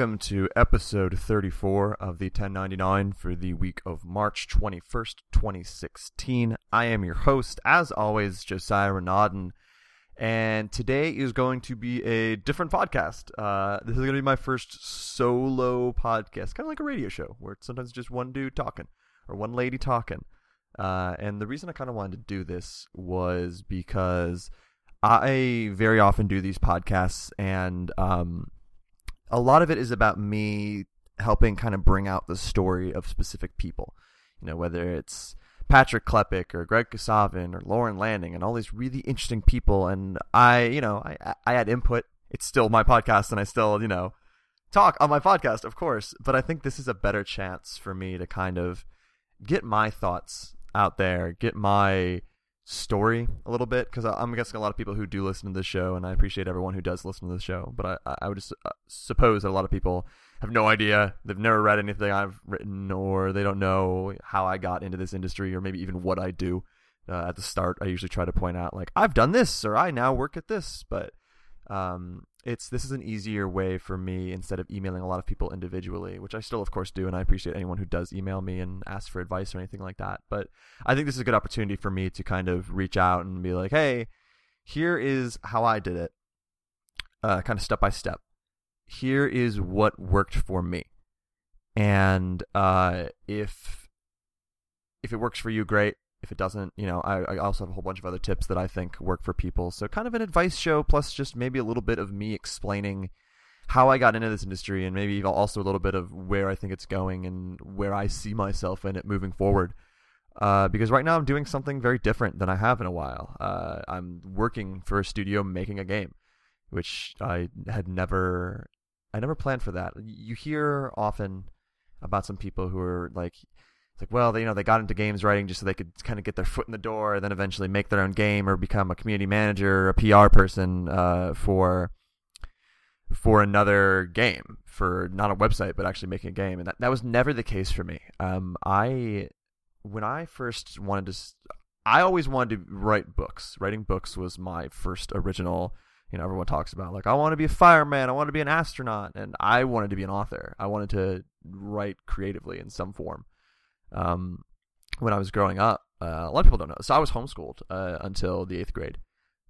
welcome to episode 34 of the 1099 for the week of March 21st, 2016. I am your host, as always, Josiah Renaudin, and today is going to be a different podcast. Uh, this is going to be my first solo podcast, kind of like a radio show, where it's sometimes just one dude talking or one lady talking. Uh, and the reason I kind of wanted to do this was because I very often do these podcasts, and um, a lot of it is about me helping kind of bring out the story of specific people. You know, whether it's Patrick Klepek or Greg Kasavin or Lorne Lanning and all these really interesting people. And I, you know, I, I had input. It's still my podcast, and I still, you know, talk on my podcast, of course. But I think this is a better chance for me to kind of get my thoughts out there, get my story a little bit because I'm guessing a lot of people who do listen to this show, and I appreciate everyone who does listen to the show. But I, I would just uh, suppose that a lot of people have no idea. They've never read anything I've written, or they don't know how I got into this industry, or maybe even what I do. Uh, at the start, I usually try to point out like I've done this, or I now work at this. But um, it's this is an easier way for me instead of emailing a lot of people individually, which I still of course do, and I appreciate anyone who does email me and ask for advice or anything like that. But I think this is a good opportunity for me to kind of reach out and be like, hey, here is how I did it, uh, kind of step by step. Here is what worked for me, and uh, if if it works for you, great if it doesn't, you know, I, I also have a whole bunch of other tips that I think work for people. So kind of an advice show plus just maybe a little bit of me explaining how I got into this industry and maybe also a little bit of where I think it's going and where I see myself in it moving forward. Uh, because right now I'm doing something very different than I have in a while. Uh, I'm working for a studio making a game, which I had never, I never planned for that. You hear often about some people who are like, it's like, well, they, you know, they got into games writing just so they could kind of get their foot in the door, and then eventually make their own game or become a community manager, or a PR person uh, for for another game, for not a website, but actually making a game. And that, that was never the case for me. Um, I when I first wanted to, I always wanted to write books. Writing books was my first original. You know, everyone talks about like I want to be a fireman, I want to be an astronaut, and I wanted to be an author. I wanted to write creatively in some form um, when I was growing up. Uh, a lot of people don't know. So I was homeschooled uh, until the eighth grade.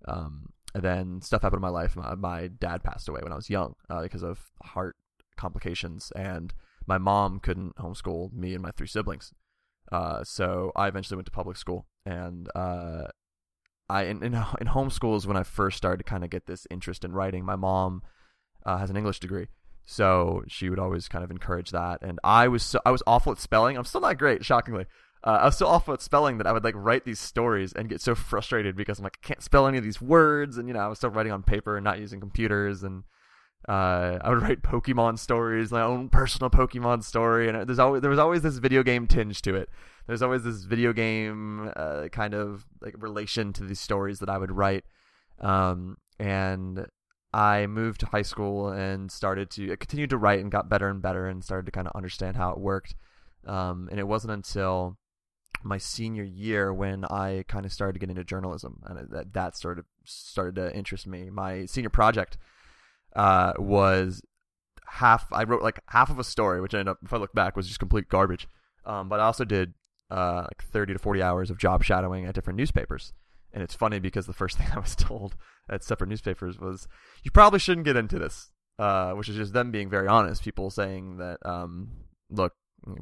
Um, and then stuff happened in my life. My, my dad passed away when I was young uh, because of heart complications, and my mom couldn't homeschool me and my three siblings. Uh, so I eventually went to public school, and uh, I in, in in homeschool is when I first started to kind of get this interest in writing. My mom uh, has an English degree, so she would always kind of encourage that. And I was so, I was awful at spelling. I'm still not great, shockingly. Uh, I was so awful at spelling that I would like write these stories and get so frustrated because I'm like I can't spell any of these words, and you know I was still writing on paper and not using computers, and uh, I would write Pokemon stories, my own personal Pokemon story, and there's always there was always this video game tinge to it. There's always this video game uh, kind of like relation to these stories that I would write, um, and I moved to high school and started to I continued to write and got better and better and started to kind of understand how it worked. Um, and it wasn't until my senior year when I kind of started to get into journalism and that that started started to interest me. My senior project uh, was half I wrote like half of a story, which ended up if I look back was just complete garbage. Um, but I also did uh, like 30 to 40 hours of job shadowing at different newspapers. And it's funny because the first thing I was told at separate newspapers was, "You probably shouldn't get into this," uh, which is just them being very honest. People saying that, um, "Look,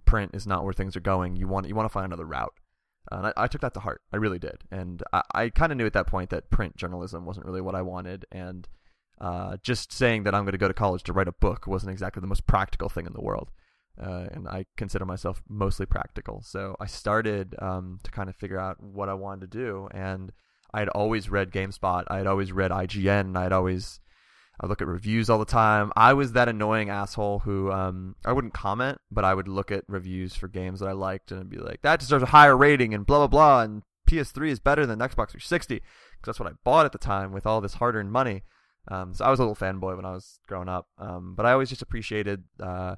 print is not where things are going. You want you want to find another route." And I, I, took that to heart. I really did, and I, I kind of knew at that point that print journalism wasn't really what I wanted, and uh, just saying that I'm going to go to college to write a book wasn't exactly the most practical thing in the world. Uh, and I consider myself mostly practical. So I started um, to kind of figure out what I wanted to do, and I had always read GameSpot. I had always read IGN. I had always I look at reviews all the time. I was that annoying asshole who um, I wouldn't comment, but I would look at reviews for games that I liked and I'd be like, that deserves a higher rating and blah blah blah. And PS3 is better than Xbox 360 because that's what I bought at the time with all this hard-earned money. Um, so I was a little fanboy when I was growing up, um, but I always just appreciated. Uh,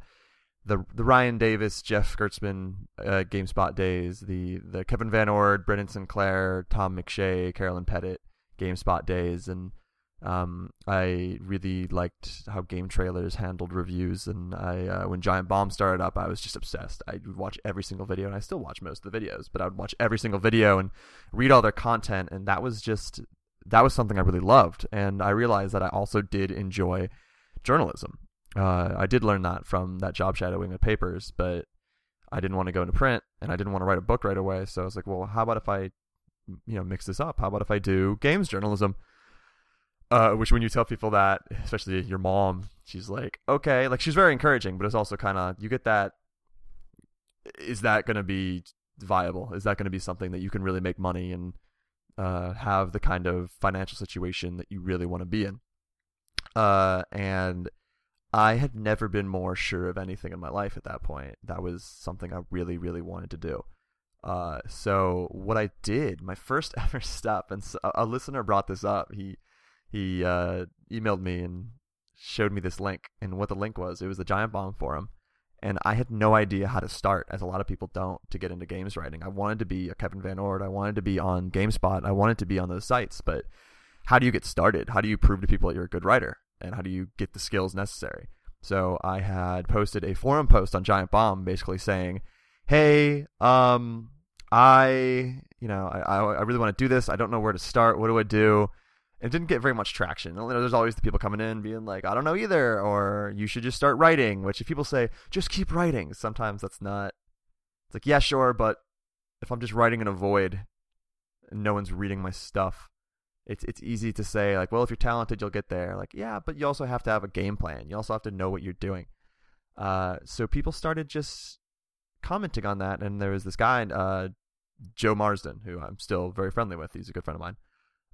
the the Ryan Davis, Jeff Gerstmann uh, GameSpot days, the the Kevin Van Ord, Brendan Sinclair, Tom McShea, Carolyn Petit GameSpot days, and Um, I really liked how game trailers handled reviews, and I uh, when Giant Bomb started up, I was just obsessed. I would watch every single video, and I still watch most of the videos, but I would watch every single video and read all their content, and that was just that was something I really loved, and I realized that I also did enjoy journalism. Uh, I did learn that from that job shadowing at Papers, but I didn't want to go into print, and I didn't want to write a book right away. So I was like, well, how about if I, you know, mix this up? How about if I do games journalism? Uh, which when you tell people that, especially your mom, she's like, okay, like she's very encouraging, but it's also kind of you get that. Is that going to be viable? Is that going to be something that you can really make money and uh, have the kind of financial situation that you really want to be in? Uh, and I had never been more sure of anything in my life at that point. That was something I really, really wanted to do. Uh, so what I did, my first ever step, and a listener brought this up. He he uh, emailed me and showed me this link. And what the link was, it was the Giant Bomb forum. And I had no idea how to start, as a lot of people don't, to get into games writing. I wanted to be a Kevin Van Ord. I wanted to be on GameSpot. I wanted to be on those sites. But how do you get started? How do you prove to people that you're a good writer? And how do you get the skills necessary? So I had posted a forum post on Giant Bomb basically saying, hey, um, I, you know, I, I really want to do this. I don't know where to start. What do I do? it didn't get very much traction. You know, there's always the people coming in being like, I don't know either, or you should just start writing. Which if people say, just keep writing, sometimes that's not. It's like, yeah, sure, but if I'm just writing in a void, and no one's reading my stuff, it's it's easy to say like, well, if you're talented, you'll get there. Like, yeah, but you also have to have a game plan. You also have to know what you're doing. Uh, so people started just commenting on that, and there was this guy, uh, Joe Marsden, who I'm still very friendly with. He's a good friend of mine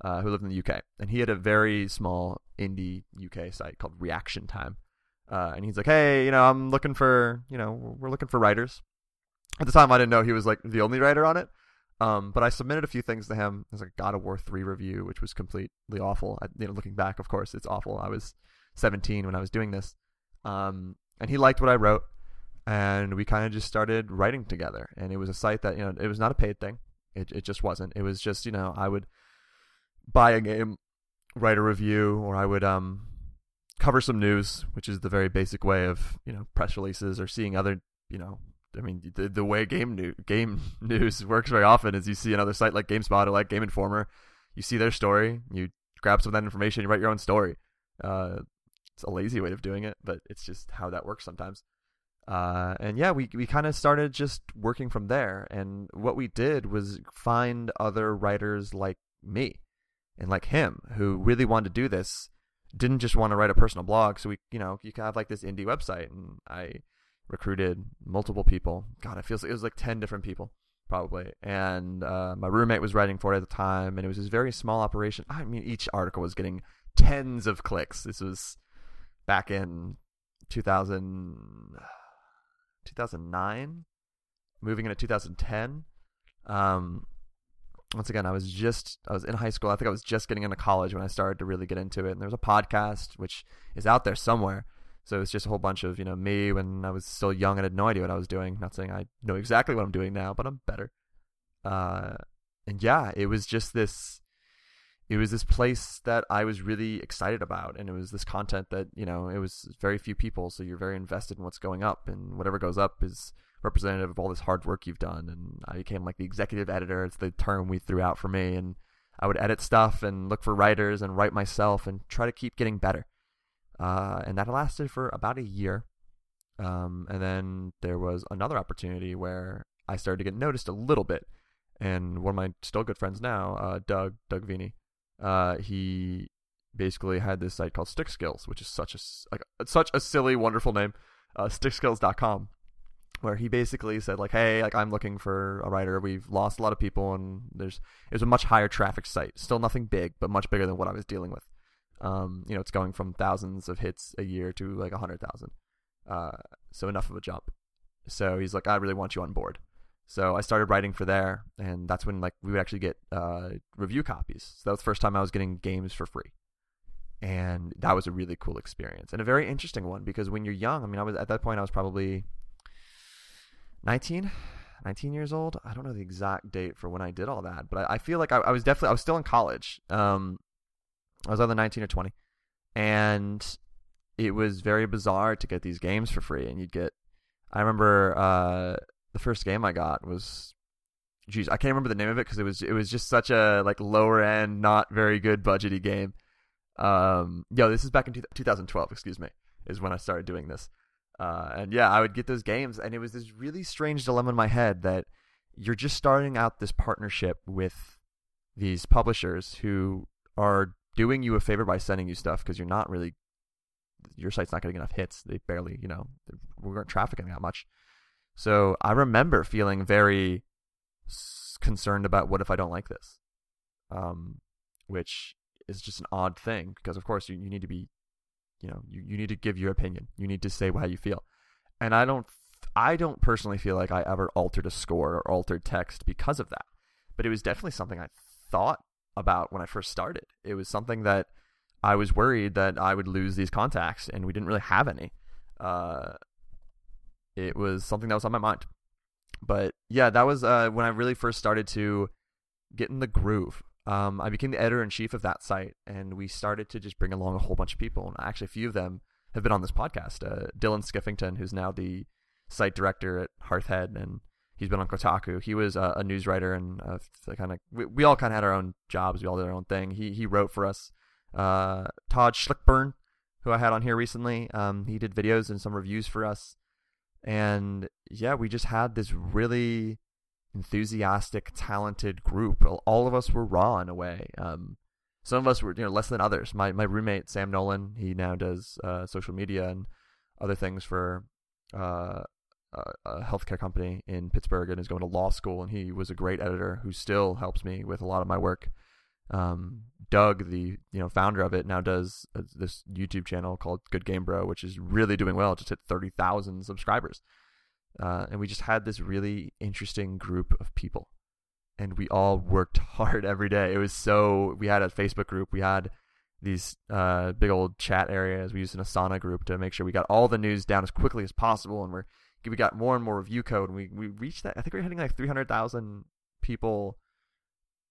uh, who lived in the UK, and he had a very small indie UK site called Reaction Time. Uh, and he's like, "Hey, you know, I'm looking for, you know, we're looking for writers." At the time, I didn't know he was like the only writer on it. Um, but I submitted a few things to him. There's a God of War three review, which was completely awful. I, you know, looking back, of course, it's awful. I was 17 when I was doing this, um, and he liked what I wrote, and we kind of just started writing together. And it was a site that you know, it was not a paid thing. It it just wasn't. It was just you know, I would buy a game, write a review, or I would um cover some news, which is the very basic way of you know press releases or seeing other you know. I mean, the, the way game new, game news works very often is you see another site like GameSpot or like Game Informer, you see their story, you grab some of that information, you write your own story. Uh, it's a lazy way of doing it, but it's just how that works sometimes. Uh, and yeah, we we kind of started just working from there. And what we did was find other writers like me and like him who really wanted to do this didn't just want to write a personal blog so we you know you can have like this indie website and i recruited multiple people god it feels like it was like 10 different people probably and uh, my roommate was writing for it at the time and it was this very small operation i mean each article was getting tens of clicks this was back in 2000 2009 moving into 2010 um once again, I was just I was in high school. I think I was just getting into college when I started to really get into it. And there was a podcast which is out there somewhere. So it's just a whole bunch of you know me when I was still young and had no idea what I was doing. Not saying I know exactly what I'm doing now, but I'm better. Uh, and yeah, it was just this. It was this place that I was really excited about, and it was this content that you know it was very few people, so you're very invested in what's going up, and whatever goes up is representative of all this hard work you've done. And I became like the executive editor. It's the term we threw out for me. And I would edit stuff and look for writers and write myself and try to keep getting better. Uh, and that lasted for about a year. Um, and then there was another opportunity where I started to get noticed a little bit. And one of my still good friends now, uh, Doug, Doug Vini, uh, he basically had this site called Stick Skills, which is such a like such a silly, wonderful name, uh, stickskills.com where he basically said like, "Hey, like I'm looking for a writer. We've lost a lot of people, and there's it was a much higher traffic site. Still nothing big, but much bigger than what I was dealing with. Um, you know, it's going from thousands of hits a year to like a hundred thousand. Uh, so enough of a jump. So he's like, I really want you on board. So I started writing for there, and that's when like we would actually get uh, review copies. So that was the first time I was getting games for free, and that was a really cool experience and a very interesting one because when you're young, I mean, I was at that point I was probably 19 19 years old i don't know the exact date for when i did all that but i, I feel like I, I, was definitely i was still in college um, I was either 19 or 20, and it was very bizarre to get these games for free. And you'd get, I remember uh, the first game I got was, geez, I can't remember the name of it because it was it was just such a like lower end, not very good budgety game. Um, yo, this is back in 2012. Excuse me, is when I started doing this. Uh, and yeah, I would get those games, and it was this really strange dilemma in my head that you're just starting out this partnership with these publishers who are doing you a favor by sending you stuff because you're not really your site's not getting enough hits. They barely, you know, we weren't trafficking that much. So I remember feeling very concerned about what if I don't like this, um, which is just an odd thing because of course you, you need to be, you know, you, you need to give your opinion. You need to say how you feel, and I don't I don't personally feel like I ever altered a score or altered text because of that, but it was definitely something I thought about when I first started. It was something that I was worried that I would lose these contacts, and we didn't really have any. Uh, it was something that was on my mind. But yeah, that was uh, when I really first started to get in the groove. Um, I became the editor in chief of that site, and we started to just bring along a whole bunch of people. And actually, a few of them have been on this podcast. Uh, Dylan Skiffington, who's now the site director at Hearthhead, and he's been on Kotaku. He was a news writer, and uh, kind of we, we all kind of had our own jobs. We all did our own thing. He he wrote for us. Uh, Todd Schlickburn, who I had on here recently, um, he did videos and some reviews for us. And yeah, we just had this really enthusiastic, talented group. All of us were raw in a way. Um, some of us were you know less than others. My my roommate Sam Nolan, he now does uh, social media and other things for uh, a healthcare company in Pittsburgh and is going to law school. And he was a great editor who still helps me with a lot of my work. Um, Doug, the you know founder of it, now does uh, this YouTube channel called Good Game Bro, which is really doing well. Just hit thirty thousand subscribers, uh, and we just had this really interesting group of people, and we all worked hard every day. It was so we had a Facebook group, we had these uh, big old chat areas. We used an Asana group to make sure we got all the news down as quickly as possible, and we're we got more and more review code, and we we reached that. I think we are hitting like three hundred thousand people.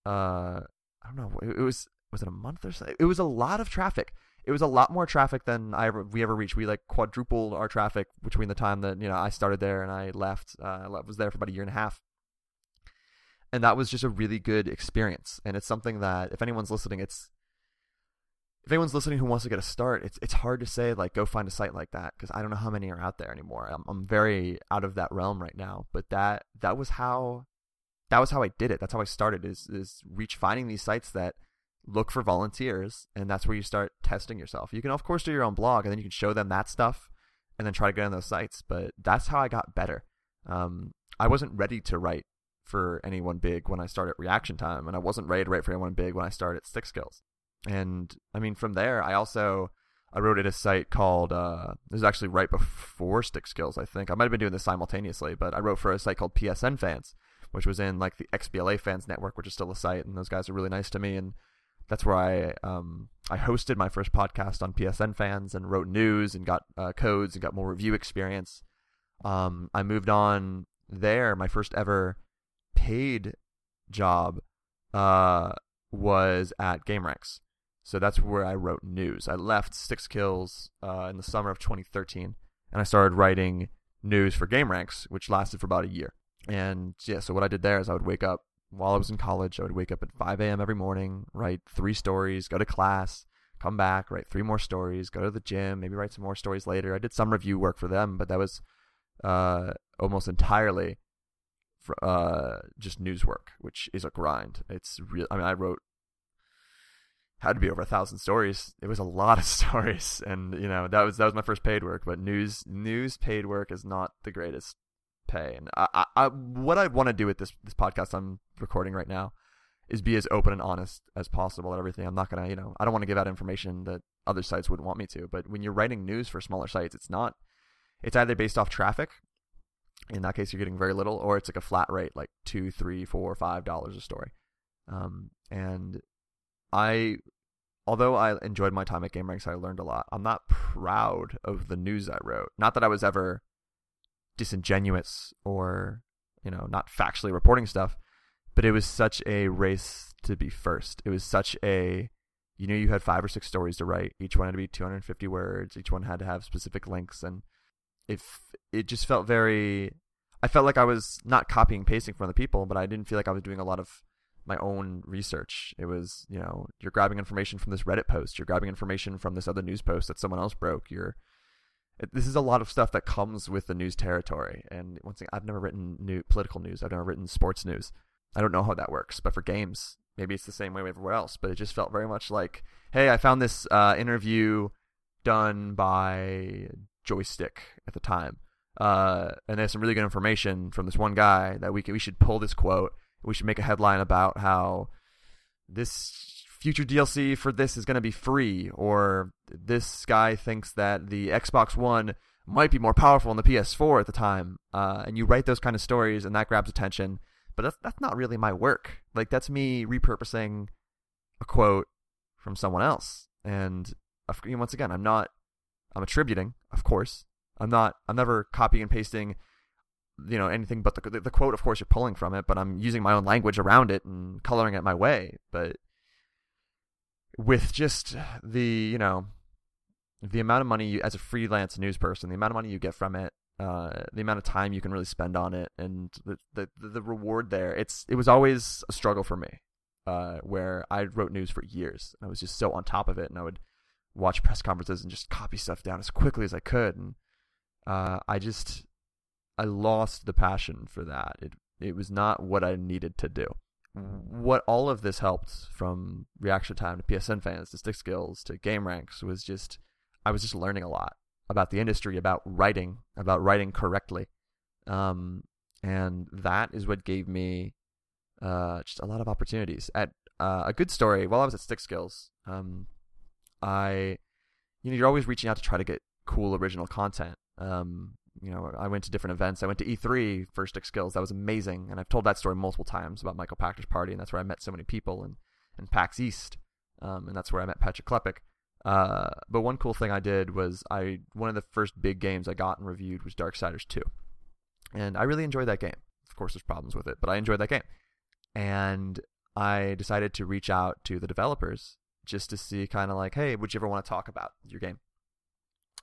Uh, I don't know. It, it was was it a month or so? It was a lot of traffic. It was a lot more traffic than I ever, we ever reached. We like quadrupled our traffic between the time that you know I started there and I left. Uh, I was there for about a year and a half, and that was just a really good experience. And it's something that if anyone's listening, it's if anyone's listening who wants to get a start, it's it's hard to say like go find a site like that because I don't know how many are out there anymore. I'm I'm very out of that realm right now. But that that was how that was how I did it. That's how I started is is reach finding these sites that look for volunteers, and that's where you start testing yourself. You can of course do your own blog, and then you can show them that stuff, and then try to get on those sites. But that's how I got better. Um, I wasn't ready to write for anyone big when I started Reaction Time, and I wasn't ready to write for anyone big when I started Stick Skills. And I mean, from there, I also I wrote at a site called uh, this is actually right before Stick Skills. I think I might have been doing this simultaneously, but I wrote for a site called PSN Fans, which was in like the XBLA Fans Network, which is still a site, and those guys are really nice to me and that's where I um, I hosted my first podcast on PSN fans and wrote news and got uh, codes and got more review experience. Um, I moved on there. My first ever paid job uh, was at GameRanx. So that's where I wrote news. I left Stick Skills uh, in the summer of 2013, and I started writing news for GameRanx, which lasted for about a year. And yeah, so what I did there is I would wake up while I was in college, I would wake up at 5 a.m. every morning, write three stories, go to class, come back, write three more stories, go to the gym, maybe write some more stories later. I did some review work for them, but that was uh, almost entirely for, uh, just news work, which is a grind. It's real. I mean, I wrote had to be over a thousand stories. It was a lot of stories, and you know that was that was my first paid work. But news news paid work is not the greatest pay. And I, I, I what I want to do with this this podcast I'm recording right now is be as open and honest as possible at everything. I'm not gonna, you know, I don't want to give out information that other sites wouldn't want me to. But when you're writing news for smaller sites, it's not. It's either based off traffic. In that case, you're getting very little, or it's like a flat rate, like two, three, four, five dollars a story. Um, and I, although I enjoyed my time at GameRanx, I learned a lot. I'm not proud of the news I wrote. Not that I was ever disingenuous or you know not factually reporting stuff but it was such a race to be first it was such a you knew you had five or six stories to write. Each one had to be 250 words. Each one had to have specific links, and if it just felt very, I felt like I was not copying pasting from other people, but I didn't feel like I was doing a lot of my own research. It was, you know, you're grabbing information from this Reddit post, you're grabbing information from this other news post that someone else broke. You're it, this is a lot of stuff that comes with the news territory. And once again, I've never written new political news. I've never written sports news. I don't know how that works, but for games, maybe it's the same way everywhere else. But it just felt very much like, hey, I found this uh, interview done by Joystiq at the time, uh, and there's some really good information from this one guy that we can, we should pull this quote. We should make a headline about how this future DLC for this is going to be free, or this guy thinks that the Xbox One might be more powerful than the PS4 at the time, uh, and you write those kind of stories, and that grabs attention. But that's that's not really my work. Like that's me repurposing a quote from someone else, and once again, I'm not. I'm attributing, of course. I'm not. I'm never copying and pasting you know anything but the, the quote of course you're pulling from it but i'm using my own language around it and coloring it my way. But with just the you know the amount of money you as a freelance news person the amount of money you get from it uh, the amount of time you can really spend on it and the, the the reward there it's it was always a struggle for me uh, where I wrote news for years I was just so on top of it and I would watch press conferences and just copy stuff down as quickly as I could. And uh, I just I lost the passion for that it it was not what I needed to do what all of this helped from reaction time to PSN fans to stick skills to GameRanx was just I was just learning a lot about the industry, about writing, about writing correctly, um, and that is what gave me uh, just a lot of opportunities. At uh, a good story, while I was at Stick Skills, um, I, you know, you're always reaching out to try to get cool original content. Um, you know, I went to different events. I went to E3 for Stick Skills. That was amazing, and I've told that story multiple times about Michael Pachter's party, and that's where I met so many people, and and PAX East, um, and that's where I met Patrick Klepek. Uh, but one cool thing I did was I one of the first big games I got and reviewed was Darksiders 2, and I really enjoyed that game. Of course, there's problems with it, but I enjoyed that game, and I decided to reach out to the developers just to see kind of like, hey, would you ever want to talk about your game?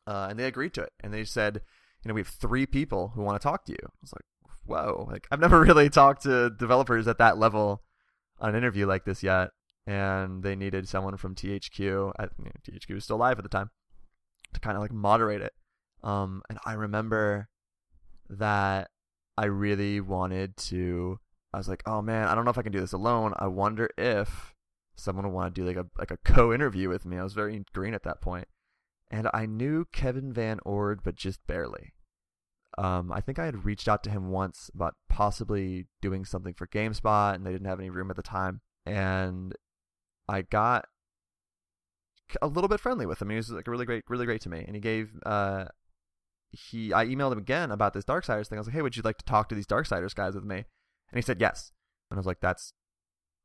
Uh, and they agreed to it, and they said you know, we have three people who want to talk to you. I was like, whoa, like I've never really talked to developers at that level on an interview like this yet. And they needed someone from THQ. At, you know, THQ was still live at the time to kind of like moderate it. Um, and I remember that I really wanted to. I was like, oh man, I don't know if I can do this alone. I wonder if someone would want to do like a like a co-interview with me. I was very green at that point and I knew Kevin Van Ord, but just barely. Um, I think I had reached out to him once about possibly doing something for GameSpot, and they didn't have any room at the time. And I got a little bit friendly with him. He was like really great, really great to me. And he gave uh, he I emailed him again about this Darksiders thing. I was like, hey, would you like to talk to these Darksiders guys with me? And he said yes. And I was like, that's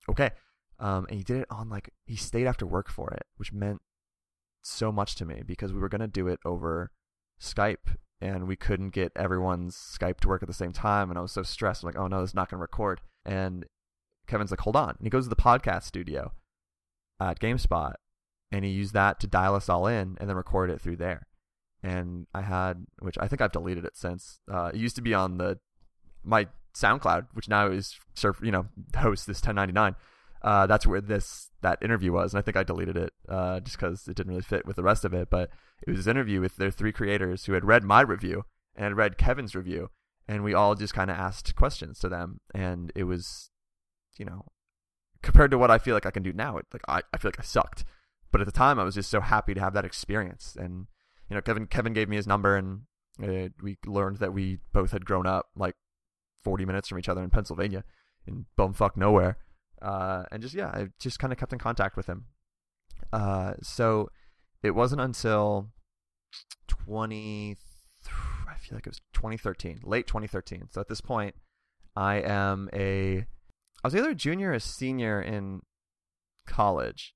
okay. Um, and he did it on like he stayed after work for it, which meant so much to me because we were going to do it over Skype and we couldn't get everyone's Skype to work at the same time. And I was so stressed. I'm like, oh no, this is not going to record. And Kevin's like, hold on. And he goes to the podcast studio at GameSpot and he used that to dial us all in and then record it through there. And I had, which I think I've deleted it since. Uh, it used to be on the my SoundCloud, which now is surf you know hosts this 1099 uh, that's where this that interview was, and I think I deleted it uh, just because it didn't really fit with the rest of it. But it was this interview with their three creators who had read my review and had read Kevin's review, and we all just kind of asked questions to them, and it was, you know, compared to what I feel like I can do now, it, like I, I feel like I sucked. But at the time, I was just so happy to have that experience, and you know, Kevin Kevin gave me his number, and uh, we learned that we both had grown up like 40 minutes from each other in Pennsylvania, in bumfuck nowhere uh, and just yeah, I just kind of kept in contact with him. Uh, so it wasn't until 20, I feel like it was 2013, late 2013. So at this point, I am a, I was either a junior or a senior in college,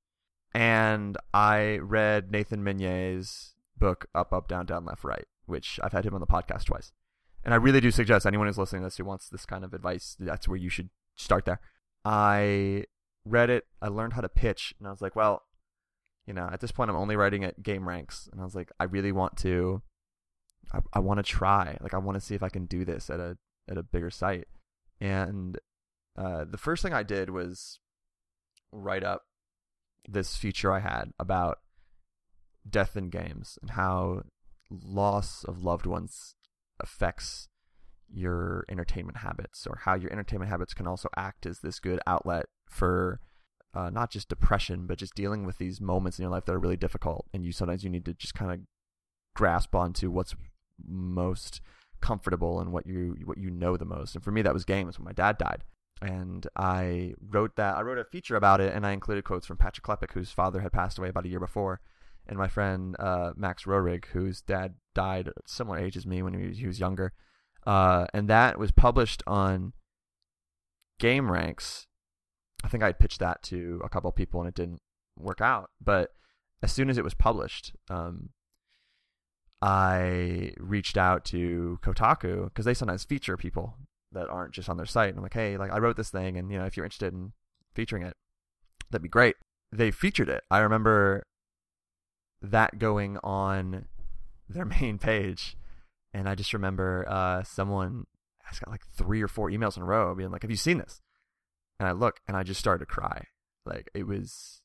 and I read Nathan Meunier's book Up, Up, Down, Down, Left, Right, which I've had him on the podcast twice. And I really do suggest anyone who's listening to this who wants this kind of advice, that's where you should start there. I read it, I learned how to pitch, and I was like, well, you know, at this point, I'm only writing at GameRanx, and I was like, I really want to, I, I want to try. Like, I want to see if I can do this at a at a bigger site. And uh, the first thing I did was write up this feature I had about death in games and how loss of loved ones affects your entertainment habits or how your entertainment habits can also act as this good outlet for uh, not just depression but just dealing with these moments in your life that are really difficult. And you sometimes you need to just kind of grasp onto what's most comfortable and what you what you know the most. And for me that was games. When my dad died and I wrote that I wrote a feature about it and I included quotes from Patrick Klepek whose father had passed away about a year before and my friend uh, Max Rohrig whose dad died at a similar age as me when he was, he was younger uh, and that was published on GameRanx. I think I pitched that to a couple people and it didn't work out. But as soon as it was published, um, I reached out to Kotaku because they sometimes feature people that aren't just on their site. And I'm like, hey, like I wrote this thing, and you know, if you're interested in featuring it, that'd be great. They featured it. I remember that going on their main page and I just remember uh, someone has got like three or four emails in a row being like, "Have you seen this?" And I look, and I just started to cry. Like it was,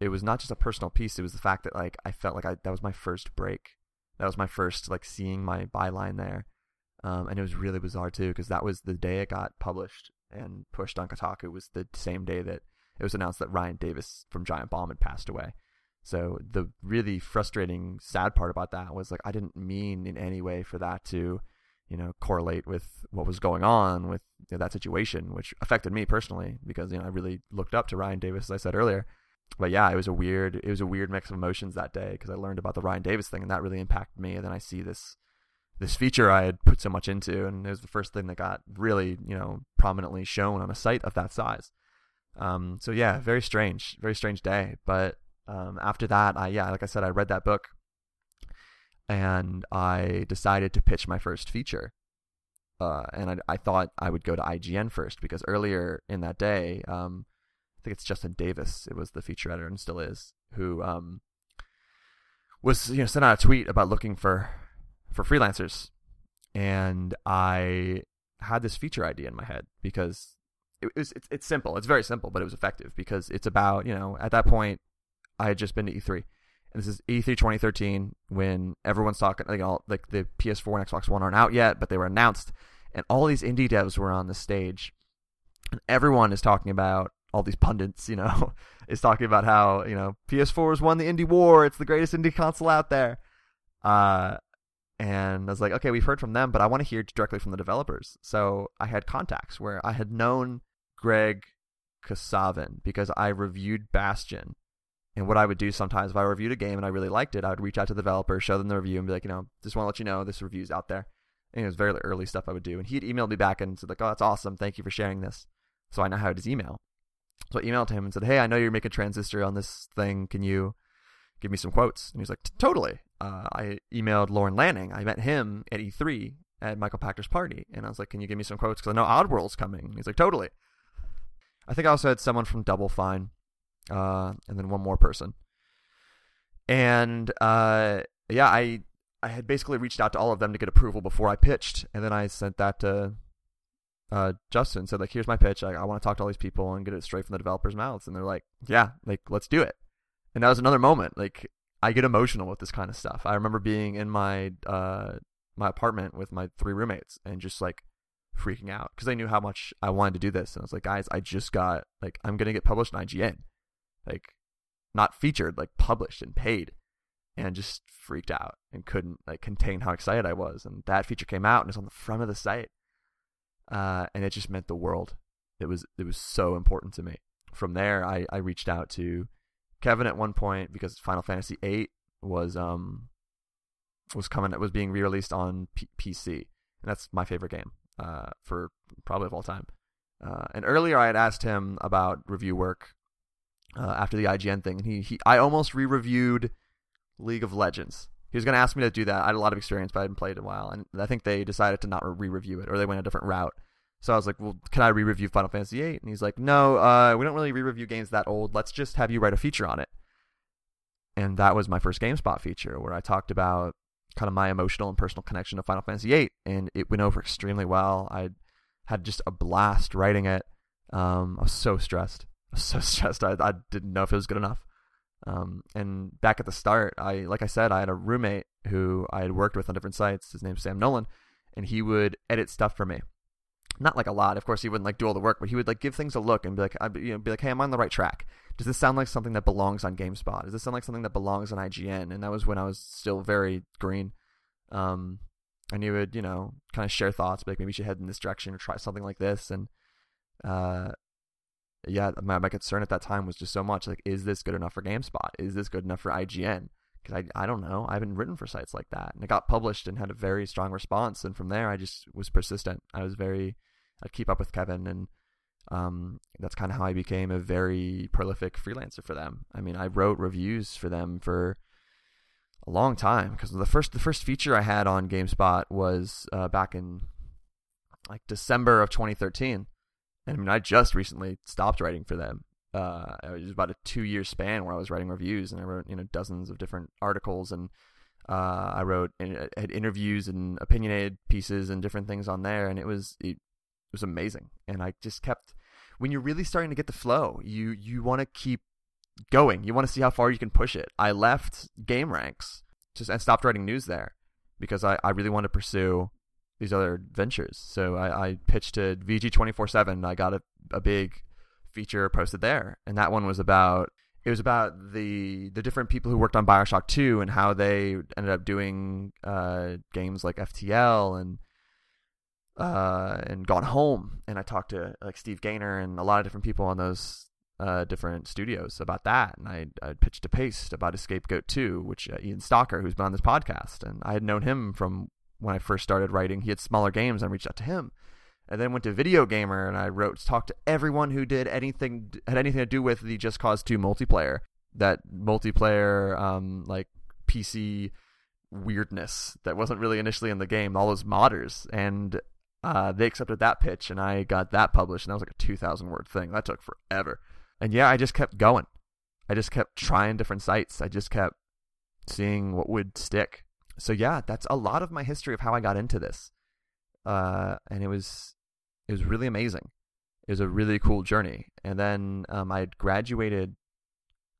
it was not just a personal piece. It was the fact that like I felt like I that was my first break. That was my first like seeing my byline there, um, and it was really bizarre too because that was the day it got published and pushed on Kotaku. Was the same day that it was announced that Ryan Davis from Giant Bomb had passed away. So the really frustrating, sad part about that was like I didn't mean in any way for that to, you know, correlate with what was going on with you know, that situation, which affected me personally because you know I really looked up to Ryan Davis, as I said earlier. But yeah, it was a weird, it was a weird mix of emotions that day because I learned about the Ryan Davis thing and that really impacted me. And then I see this this feature I had put so much into, and it was the first thing that got really, you know, prominently shown on a site of that size. Um, so yeah, very strange, very strange day. But um, after that, I yeah, like I said, I read that book, and I decided to pitch my first feature. Uh, and I, I, thought I would go to IGN first because earlier in that day, um, I think it's Justin Davis. It was the feature editor and still is who um, was you know sent out a tweet about looking for for freelancers, and I had this feature idea in my head because it was it's, it's simple. It's very simple, but it was effective because it's about you know at that point I had just been to E3. And this is E3 2013 when everyone's talking, like, all, like the PS4 and Xbox One aren't out yet, but they were announced. And all these indie devs were on the stage. And everyone is talking about, all these pundits, you know, is talking about how, you know, PS4 has won the indie war. It's the greatest indie console out there. Uh, and I was like, okay, we've heard from them, but I want to hear directly from the developers. So I had contacts where I had known Greg Kasavin because I reviewed Bastion and what I would do sometimes if I reviewed a game and I really liked it, I would reach out to the developer, show them the review, and be like, you know, just want to let you know this review's out there. And it was very early stuff I would do. And he'd emailed me back and said, like, oh, that's awesome. Thank you for sharing this. So I now had his email. So I emailed him and said, hey, I know you're making Transistor on this thing. Can you give me some quotes? And he's like, totally. Uh, I emailed Lorne Lanning. I met him at E3 at Michael Pachter's party. And I was like, can you give me some quotes? Because I know Oddworld's coming. And he's like, totally. I think I also had someone from Double Fine uh, and then one more person. And uh, yeah, I I had basically reached out to all of them to get approval before I pitched, and then I sent that to uh, Justin. Said like, "Here's my pitch. I, I want to talk to all these people and get it straight from the developers' mouths." And they're like, "Yeah, like let's do it." And that was another moment. Like I get emotional with this kind of stuff. I remember being in my uh, my apartment with my three roommates and just like freaking out because I knew how much I wanted to do this. And I was like, guys, I just got like I'm gonna get published in IGN like not featured, like published and paid, and just freaked out and couldn't like contain how excited I was. And that feature came out and it's on the front of the site, uh, and it just meant the world. It was it was so important to me. From there, I I reached out to Kevin at one point because Final Fantasy VIII was um was coming was being re-released on P- PC, and that's my favorite game uh for probably of all time. Uh, and earlier I had asked him about review work uh, after the IGN thing. And he, he I almost re-reviewed League of Legends. He was going to ask me to do that. I had a lot of experience, but I hadn't played in a while, and I think they decided to not re-review it, or they went a different route. So I was like, "Well, can I re-review Final Fantasy VIII?" And he's like, "No, uh, we don't really re-review games that old. Let's just have you write a feature on it." and that was my first GameSpot feature where I talked about kind of my emotional and personal connection to Final Fantasy VIII, and it went over extremely well. I had just a blast writing it. Um, I was so stressed. Was so stressed. I, I didn't know if it was good enough. Um, and back at the start, I like I said, I had a roommate who I had worked with on different sites. His name's Sam Nolan, and he would edit stuff for me. Not like a lot, of course. He wouldn't like do all the work, but he would like give things a look and be like, I'd, you know, be like, "Hey, I'm on the right track. Does this sound like something that belongs on GameSpot? Does this sound like something that belongs on IGN?" And that was when I was still very green. Um, and he would, you know, kind of share thoughts, like maybe you should head in this direction or try something like this. And uh, yeah, my, my concern at that time was just so much like, is this good enough for GameSpot? Is this good enough for IGN? Because I, I don't know. I haven't written for sites like that. And it got published and had a very strong response. And from there, I just was persistent. I was very, I'd keep up with Kevin. And um, that's kind of how I became a very prolific freelancer for them. I mean, I wrote reviews for them for a long time because the first the first feature I had on GameSpot was uh, back in like December of 2013 and I mean, I just recently stopped writing for them. Uh, it was about a two year span where I was writing reviews, and I wrote you know dozens of different articles, and uh, I wrote uh, had interviews and opinionated pieces and different things on there, and it was it, was amazing. And I just kept when you're really starting to get the flow, you you want to keep going. You want to see how far you can push it. I left GameRanx just and stopped writing news there because I, I really want to pursue these other ventures. So I, I pitched to VG twenty four seven. I got a, a big feature posted there, and that one was about it was about the the different people who worked on Bioshock Two and how they ended up doing uh, games like FTL and uh, and Gone Home. And I talked to like Steve Gaynor and a lot of different people on those uh, different studios about that. And I, I pitched to Paste about Escape Goat 2, which uh, Ian Stocker, who's been on this podcast, and I had known him from when I first started writing. He had smaller games. I reached out to him, and then went to Video Gamer and I wrote talked to everyone who did anything had anything to do with the Just Cause Two multiplayer. That multiplayer, um, like PC weirdness that wasn't really initially in the game. All those modders and. Uh, they accepted that pitch and I got that published and that was like a 2000 word thing. That took forever. And yeah, I just kept going. I just kept trying different sites. I just kept seeing what would stick so yeah, that's a lot of my history of how I got into this. Uh, and it was it was really amazing. It was a really cool journey. And then um, I had graduated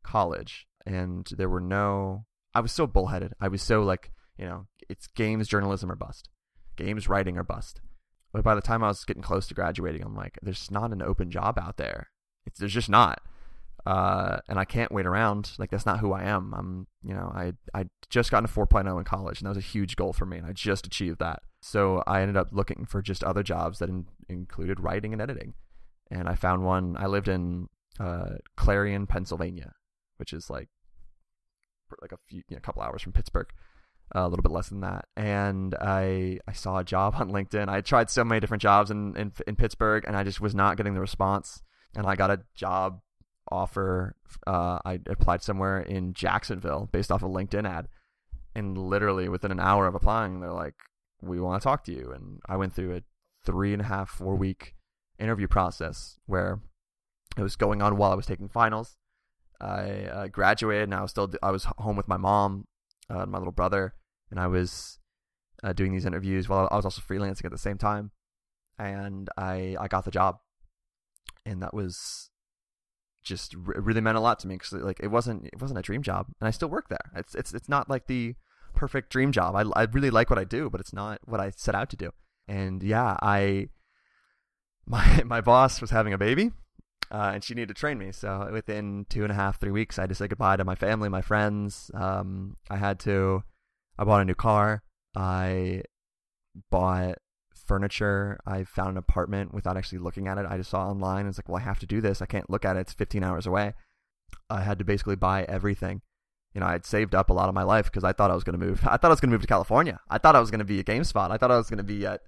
college, and there were no. I was so bullheaded. I was so like, you know, it's games journalism or bust, games writing or bust. But by the time I was getting close to graduating, I'm like, there's not an open job out there. It's, there's just not uh, and I can't wait around. Like that's not who I am. I'm, you know, I I just got into 4.0 in college, and that was a huge goal for me, and I just achieved that. So I ended up looking for just other jobs that in, included writing and editing, and I found one. I lived in uh, Clarion, Pennsylvania, which is like like a few, you know, a couple hours from Pittsburgh. Uh, a little bit less than that, and I I saw a job on LinkedIn. I tried so many different jobs in, in in Pittsburgh, and I just was not getting the response. And I got a job offer. Uh, I applied somewhere in Jacksonville based off a LinkedIn ad, and literally within an hour of applying, they're like, "We want to talk to you." And I went through a three and a half, four week interview process where it was going on while I was taking finals. I uh, graduated, and I was still I was home with my mom, uh, and my little brother, and I was uh, doing these interviews while I was also freelancing at the same time, and I I got the job, and that was just really meant a lot to me because like it wasn't it wasn't a dream job and I still work there. It's it's it's not like the perfect dream job. I I really like what I do, but it's not what I set out to do. And yeah, I my my boss was having a baby, uh, and she needed to train me. So within two and a half three weeks, I had to say goodbye to my family, my friends. Um, I had to. I bought a new car. I bought furniture. I found an apartment without actually looking at it. I just saw online. It's like, well, I have to do this. I can't look at it. It's 15 hours away. I had to basically buy everything. You know, I had saved up a lot of my life because I thought I was going to move. I thought I was going to move to California. I thought I was going to be at GameSpot. I thought I was going to be at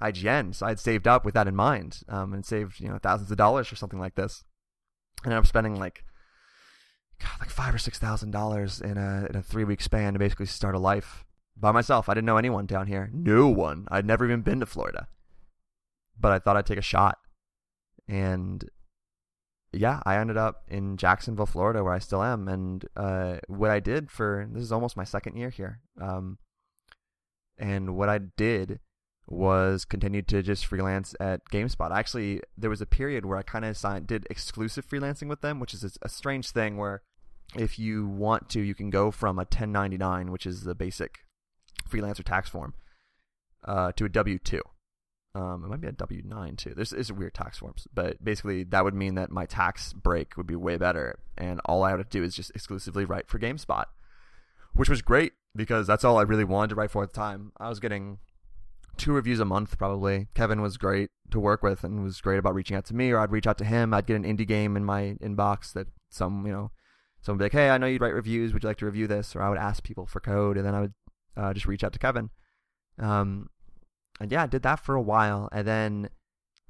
IGN. So I had saved up with that in mind um, and saved, you know, thousands of dollars for something like this. And I'm spending like, God, like five or six thousand dollars in a in a three week span to basically start a life by myself. I didn't know anyone down here. No one. I'd never even been to Florida. But I thought I'd take a shot. And yeah, I ended up in Jacksonville, Florida, where I still am. And uh, what I did for this is almost my second year here. Um, and what I did was continued to just freelance at GameSpot. Actually, there was a period where I kind of did exclusive freelancing with them, which is a, a strange thing where if you want to, you can go from a 1099, which is the basic freelancer tax form, uh, to a W two. Um, it might be a W nine too. There's, there's weird tax forms, but basically that would mean that my tax break would be way better, and all I would do is just exclusively write for GameSpot, which was great because that's all I really wanted to write for at the time. I was getting two reviews a month probably. Kevin was great to work with and was great about reaching out to me, or I'd reach out to him. I'd get an indie game in my inbox that some you know someone would be like, "Hey, I know you'd write reviews. Would you like to review this?" Or I would ask people for code, and then I would uh, just reach out to Kevin. Um, and yeah, I did that for a while, and then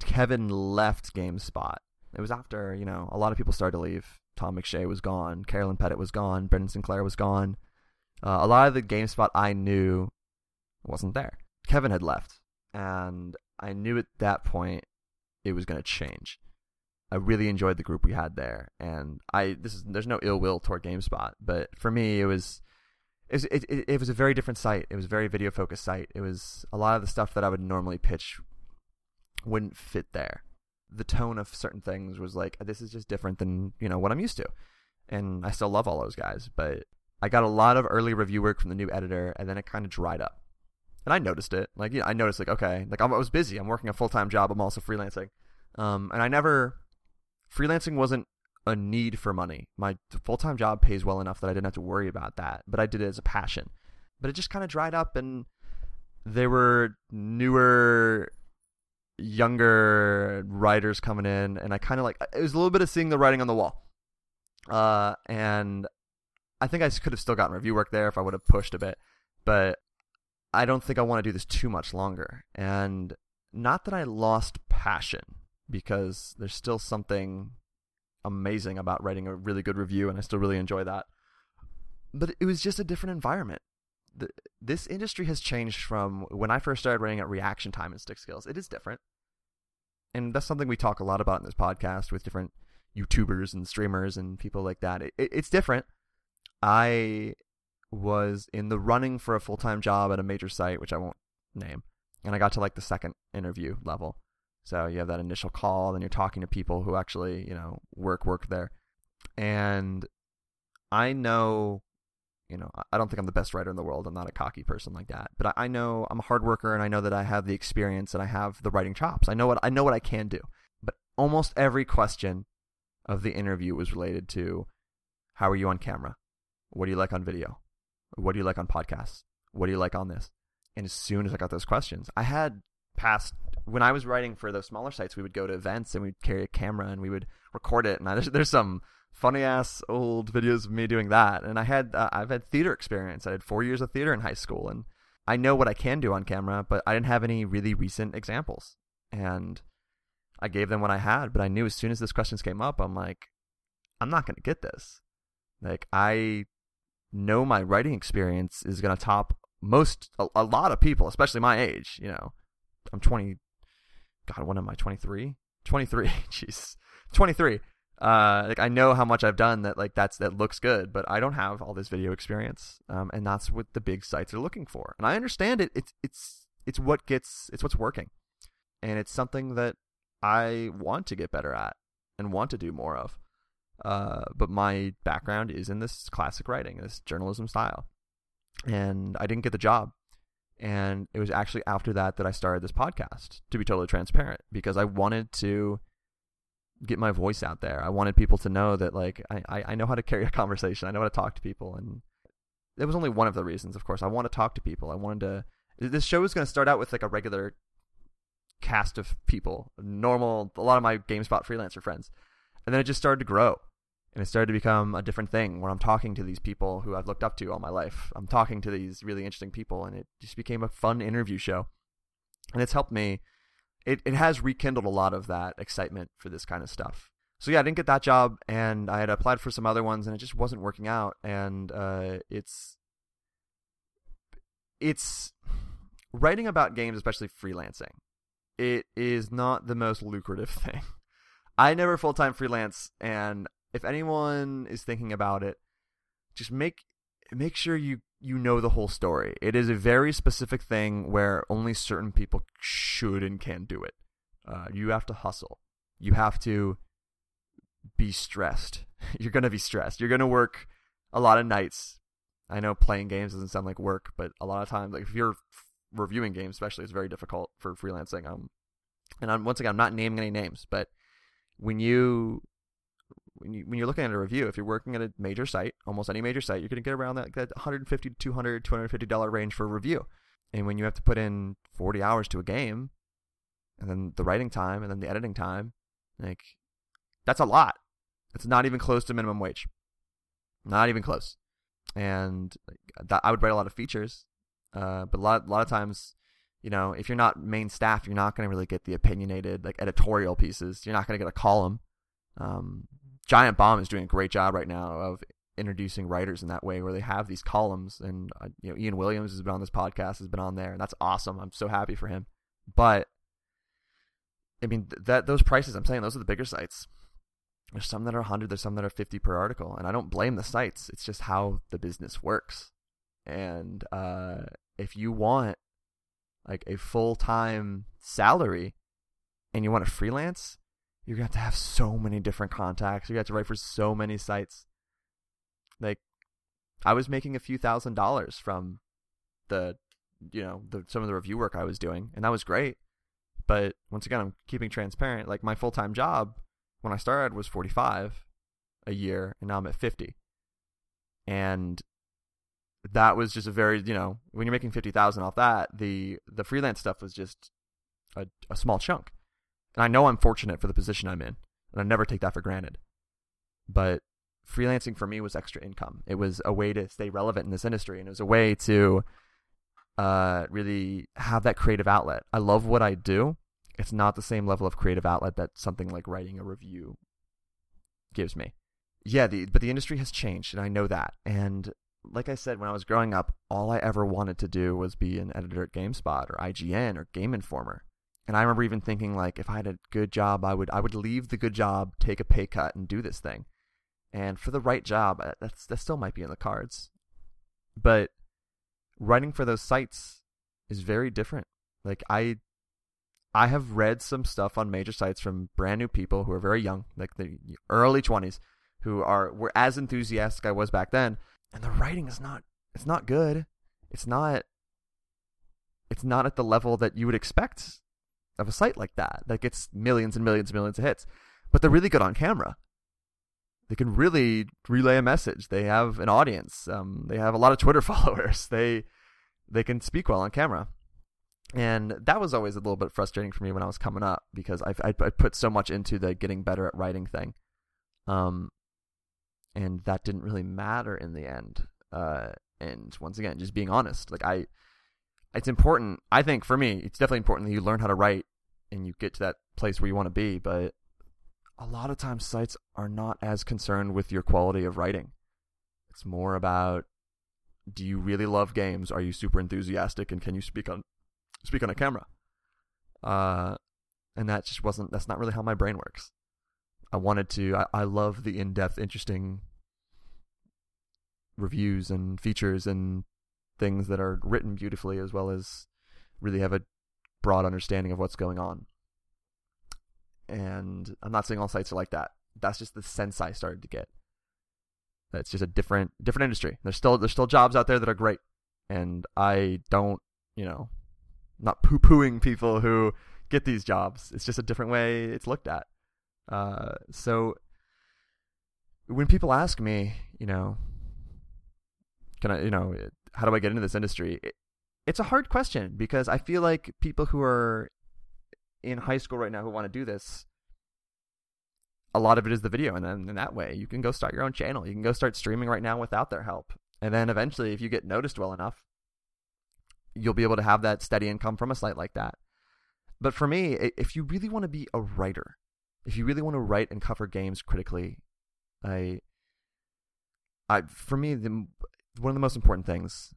Kevin left GameSpot. It was after you know a lot of people started to leave. Tom McShea was gone, Carolyn Petit was gone, Brendan Sinclair was gone. Uh, a lot of the GameSpot I knew wasn't there. Kevin had left, and I knew at that point it was going to change. I really enjoyed the group we had there, and I this is there's no ill will toward GameSpot, but for me it was it, it, it was a very different site. It was a very video focused site. It was a lot of the stuff that I would normally pitch wouldn't fit there. The tone of certain things was like this is just different than you know what I'm used to, and I still love all those guys. But I got a lot of early review work from the new editor, and then it kind of dried up. And I noticed it. Like, I noticed like okay, like I was busy. I'm working a full time job. I'm also freelancing, um, and I never freelancing wasn't a need for money. My full time job pays well enough that I didn't have to worry about that, but I did it as a passion. But it just kind of dried up, and there were newer, younger writers coming in, and I kind of like it was a little bit of seeing the writing on the wall. Uh, and I think I could have still gotten review work there if I would have pushed a bit, but I don't think I want to do this too much longer. And not that I lost passion, because there's still something amazing about writing a really good review, and I still really enjoy that. But it was just a different environment. The, this industry has changed from when I first started writing at reaction time and Stick Skills. It is different. And that's something we talk a lot about in this podcast with different YouTubers and streamers and people like that. It, it, it's different. I was in the running for a full time job at a major site, which I won't name. And I got to like the second interview level. So you have that initial call, then you're talking to people who actually, you know, work work there. And I know, you know, I don't think I'm the best writer in the world. I'm not a cocky person like that. But I, know I'm a hard worker and I know that I have the experience and I have the writing chops. I know what I know what I can do. But almost every question of the interview was related to how are you on camera? What do you like on video? What do you like on podcasts? What do you like on this? And as soon as I got those questions, I had past when I was writing for those smaller sites, we would go to events and we'd carry a camera and we would record it. And I, there's, there's some funny ass old videos of me doing that. And I had uh, I've had theater experience. I had four years of theater in high school, and I know what I can do on camera, but I didn't have any really recent examples. And I gave them what I had, but I knew as soon as those questions came up, I'm like, I'm not to get this. Like I know my writing experience is to top most a, a lot of people, especially my age. You know, I'm 20 God, when am I? 23? 23. Jeez. 23. Uh, like I know how much I've done that like that's that looks good, but I don't have all this video experience. Um, and that's what the big sites are looking for. And I understand it. It's it's it's what gets it's what's working. And it's something that I want to get better at and want to do more of. Uh, but my background is in this classic writing, this journalism style. And I didn't get the job and it was actually after that that I started this podcast, to be totally transparent, because I wanted to get my voice out there. I wanted people to know that, like, I, I know how to carry a conversation. I know how to talk to people. And it was only one of the reasons, of course. I want to talk to people. I wanted to. This show was going to start out with, like, a regular cast of people, normal, a lot of my GameSpot freelancer friends. And then it just started to grow and it started to become a different thing where I'm talking to these people who I've looked up to all my life. I'm talking to these really interesting people, and it just became a fun interview show. And it's helped me. It it has rekindled a lot of that excitement for this kind of stuff. So yeah, I didn't get that job, and I had applied for some other ones, and it just wasn't working out. And uh, it's it's writing about games, especially freelancing. It is not the most lucrative thing. I never full time freelance, and if anyone is thinking about it, just make make sure you you know the whole story. It is a very specific thing where only certain people should and can do it. Uh, you have to hustle. You have to be stressed. You're gonna be stressed. You're gonna work a lot of nights. I know playing games doesn't sound like work, but a lot of times, like if you're reviewing games, especially, it's very difficult for freelancing. Um, and I'm, once again, I'm not naming any names, but when you when you when you're looking at a review, if you're working at a major site, almost any major site, you're going to get around that, that 150 to 200 250 dollar range for a review. And when you have to put in 40 hours to a game, and then the writing time, and then the editing time, like that's a lot. It's not even close to minimum wage. Not even close. And that, I would write a lot of features, uh, but a lot a lot of times you know, if you're not main staff, you're not going to really get the opinionated, like editorial pieces. You're not going to get a column. Um, Giant Bomb is doing a great job right now of introducing writers in that way, where they have these columns, and uh, you know, Ian Williams has been on this podcast, has been on there, and that's awesome. I'm so happy for him. But I mean, th- that those prices, I'm saying, those are the bigger sites. There's some that are 100, there's some that are 50 per article, and I don't blame the sites. It's just how the business works. And uh, if you want like a full time salary and you want to freelance, you're gonna have to have so many different contacts. You have to write for so many sites. Like, I was making a few thousand dollars from the, you know, the some of the review work I was doing, and that was great. But once again, I'm keeping transparent. Like my full time job when I started was 45 a year, and now I'm at 50. And that was just a very you know when you're making fifty thousand off that the the freelance stuff was just a, a small chunk, and I know I'm fortunate for the position I'm in, and I never take that for granted. But freelancing for me was extra income. It was a way to stay relevant in this industry, and it was a way to uh, really have that creative outlet. I love what I do. It's not the same level of creative outlet that something like writing a review gives me. Yeah, the but the industry has changed, and I know that. And like I said, when I was growing up, all I ever wanted to do was be an editor at GameSpot or IGN or Game Informer. And I remember even thinking like if I had a good job, I would I would leave the good job, take a pay cut and do this thing. And for the right job, uh, that's that still might be in the cards. But writing for those sites is very different. Like I I have read some stuff on major sites from brand new people who are very young, like the early 20s, who are were as enthusiastic as I was back then, and the writing is not it's not good. It's not it's not at the level that you would expect of a site like that that gets millions and millions and millions of hits. But they're really good on camera. They can really relay a message. They have an audience. Um, they have a lot of Twitter followers. They they can speak well on camera. And that was always a little bit frustrating for me when I was coming up because I, I, put so much into the getting better at writing thing. Um, and that didn't really matter in the end. Uh, and once again, just being honest, like I, it's important. I think for me, it's definitely important that you learn how to write and you get to that place where you want to be. But a lot of times, sites are not as concerned with your quality of writing. It's more about do you really love games? Are you super enthusiastic and can you speak on speak on a camera? Uh, and that just wasn't. That's not really how my brain works. I wanted to. I, I love the in depth, interesting reviews and features and things that are written beautifully, as well as really have a broad understanding of what's going on. And I'm not saying all sites are like that. That's just the sense I started to get. It's just a different different industry. There's still there's still jobs out there that are great, and I don't you know, not poo pooing people who get these jobs. It's just a different way it's looked at. Uh, so when people ask me, you know, can I, you know, how do I get into this industry? It, it's a hard question because I feel like people who are in high school right now who want to do this, a lot of it is the video, and then in that way, you can go start your own channel. You can go start streaming right now without their help, and then eventually, if you get noticed well enough, you'll be able to have that steady income from a site like that. But for me, if you really want to be a writer, if you really want to write and cover games critically, I, I for me the one of the most important things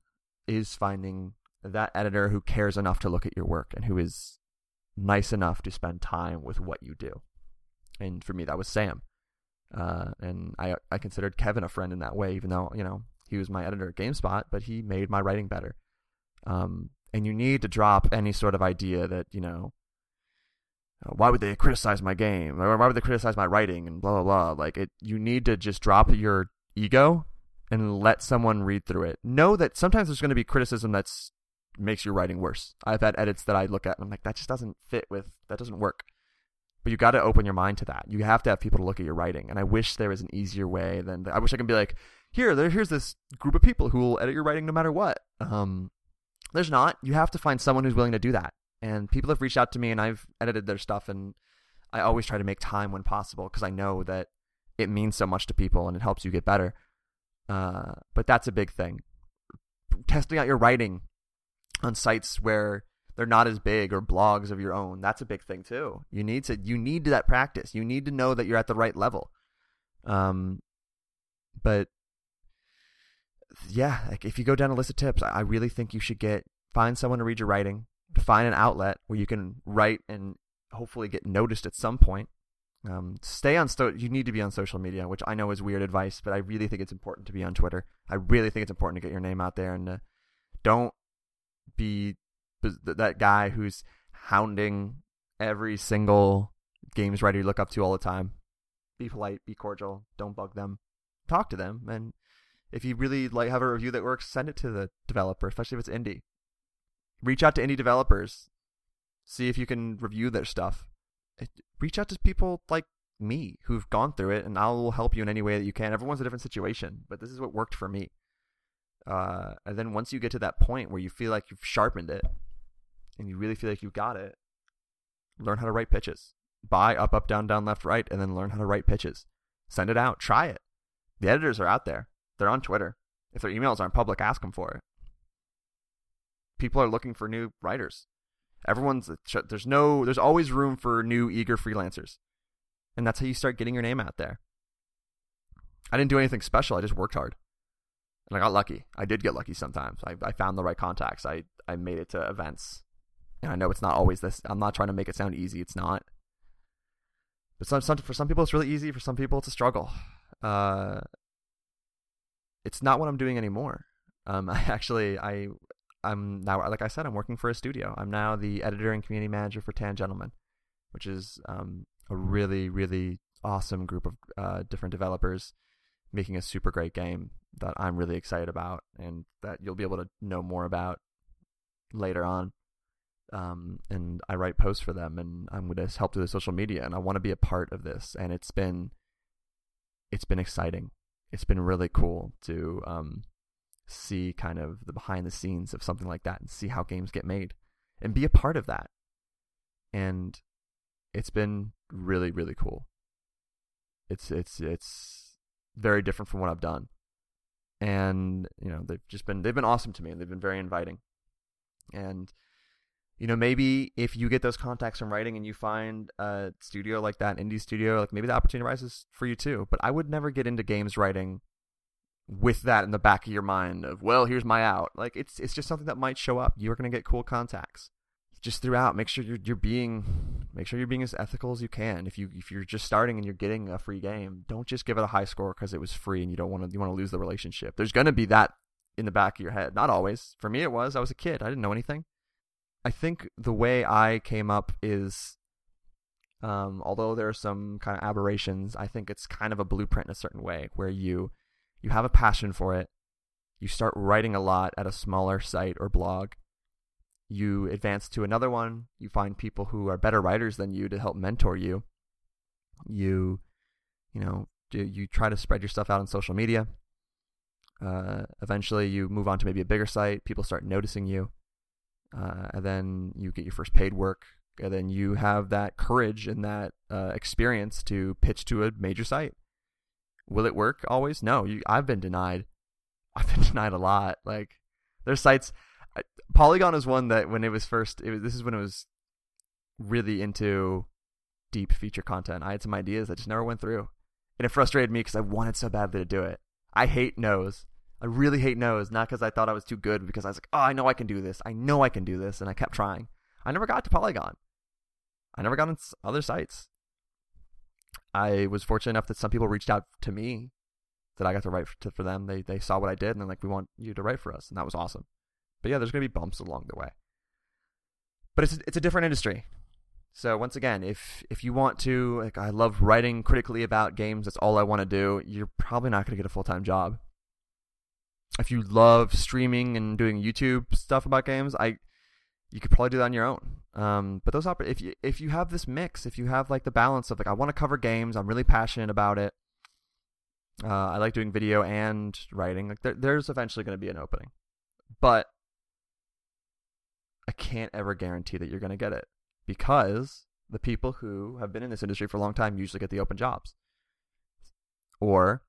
is finding that editor who cares enough to look at your work and who is nice enough to spend time with what you do. and for me that was Sam. Uh, and I I considered Kevin a friend in that way, even though you know he was my editor at GameSpot, but he made my writing better. Um, and you need to drop any sort of idea that you know uh, why would they criticize my game or why would they criticize my writing and blah blah blah like it you need to just drop your ego and let someone read through it. Know that sometimes there's going to be criticism that's makes your writing worse. I've had edits that i look at and i'm like that just doesn't fit with that doesn't work. But you got to open your mind to that. You have to have people to look at your writing and i wish there was an easier way than i wish i could be like here there here's this group of people who will edit your writing no matter what. Um there's not. You have to find someone who's willing to do that. And people have reached out to me and I've edited their stuff and I always try to make time when possible because I know that it means so much to people and it helps you get better. Uh, but that's a big thing. Testing out your writing on sites where they're not as big or blogs of your own. That's a big thing too. You need to you need that practice. You need to know that you're at the right level. Um, but yeah, like if you go down a list of tips, I really think you should get find someone to read your writing find an outlet where you can write and hopefully get noticed at some point. Um, stay on you need to be on social media, which I know is weird advice, but I really think it's important to be on Twitter. I really think it's important to get your name out there and uh, don't be that guy who's hounding every single games writer you look up to all the time. Be polite, be cordial, don't bug them. Talk to them and if you really like have a review that works, send it to the developer, especially if it's indie reach out to indie developers, see if you can review their stuff. Reach out to people like me who've gone through it, and I'll help you in any way that you can. Everyone's a different situation, but this is what worked for me. Uh, and then once you get to that point where you feel like you've sharpened it, and you really feel like you've got it, learn how to write pitches. Buy up, up, down, down, left, right, and then learn how to write pitches. Send it out. Try it. The editors are out there. They're on Twitter. If their emails aren't public, ask them for it people are looking for new writers. Everyone's there's no there's always room for new eager freelancers. And that's how you start getting your name out there. I didn't do anything special. I just worked hard. And I got lucky. I did get lucky sometimes. I, I found the right contacts. I, I made it to events. And I know it's not always this. I'm not trying to make it sound easy. It's not. But some, some, for some people, it's really easy. For some people, it's a struggle. Uh, it's not what I'm doing anymore. Um, I actually, I I'm now, like I said, I'm working for a studio. I'm now the editor and community manager for Tangentlemen, which is um, a really, really awesome group of uh, different developers making a super great game that I'm really excited about and that you'll be able to know more about later on. Um, and I write posts for them, and I'm going to help do the social media, and I want to be a part of this. And it's been, it's been exciting. It's been really cool to um, see kind of the behind the scenes of something like that and see how games get made and be a part of that. And it's been really really cool. It's it's it's very different from what I've done. And you know, they've just been they've been awesome to me and they've been very inviting. And you know, maybe if you get those contacts from writing and you find a studio like that, indie studio, like maybe the opportunity rises for you too. But I would never get into games writing with that in the back of your mind of well here's my out. Like it's it's just something that might show up. You're going to get cool contacts. Just throughout make sure you're you're being make sure you're being as ethical as you can. If you if you're just starting and you're getting a free game don't just give it a high score because it was free and you don't want to you want to lose the relationship. There's going to be that in the back of your head. Not always. For me it was. I was a kid. I didn't know anything. I think the way i came up is um, although there are some kind of aberrations i think it's kind of a blueprint in a certain way where you you have a passion for it, you start writing a lot at a smaller site or blog, you advance to another one, you find people who are better writers than you to help mentor you. You, you know, you try to spread your stuff out on social media. Uh, eventually, you move on to maybe a bigger site. People start noticing you, uh, and then you get your first paid work. And then you have that courage and that uh, experience to pitch to a major site. Will it work always? No. You, I've been denied. I've been denied a lot. Like there's sites. Polygon is one that when it was first. It was, this is when it was really into deep feature content. I had some ideas that just never went through, and it frustrated me because I wanted so badly to do it. I hate no's. I really hate no's, not because I thought I was too good, because I was like, oh, I know I can do this. I know I can do this, and I kept trying. I never got to Polygon. I never got on other sites. I was fortunate enough that some people reached out to me that I got to write for, to, for them. They they saw what I did and they're like, "We want you to write for us," and that was awesome. But yeah, there's going to be bumps along the way. But it's it's a different industry. So once again, if if you want to, like, I love writing critically about games. That's all I want to do. You're probably not going to get a full time job. If you love streaming and doing YouTube stuff about games, I you could probably do that on your own. Um, but those oper- if you if you have this mix, if you have like the balance of like I want to cover games, I'm really passionate about it. Uh, I like doing video and writing. Like there, there's eventually going to be an opening, but I can't ever guarantee that you're going to get it because the people who have been in this industry for a long time usually get the open jobs, or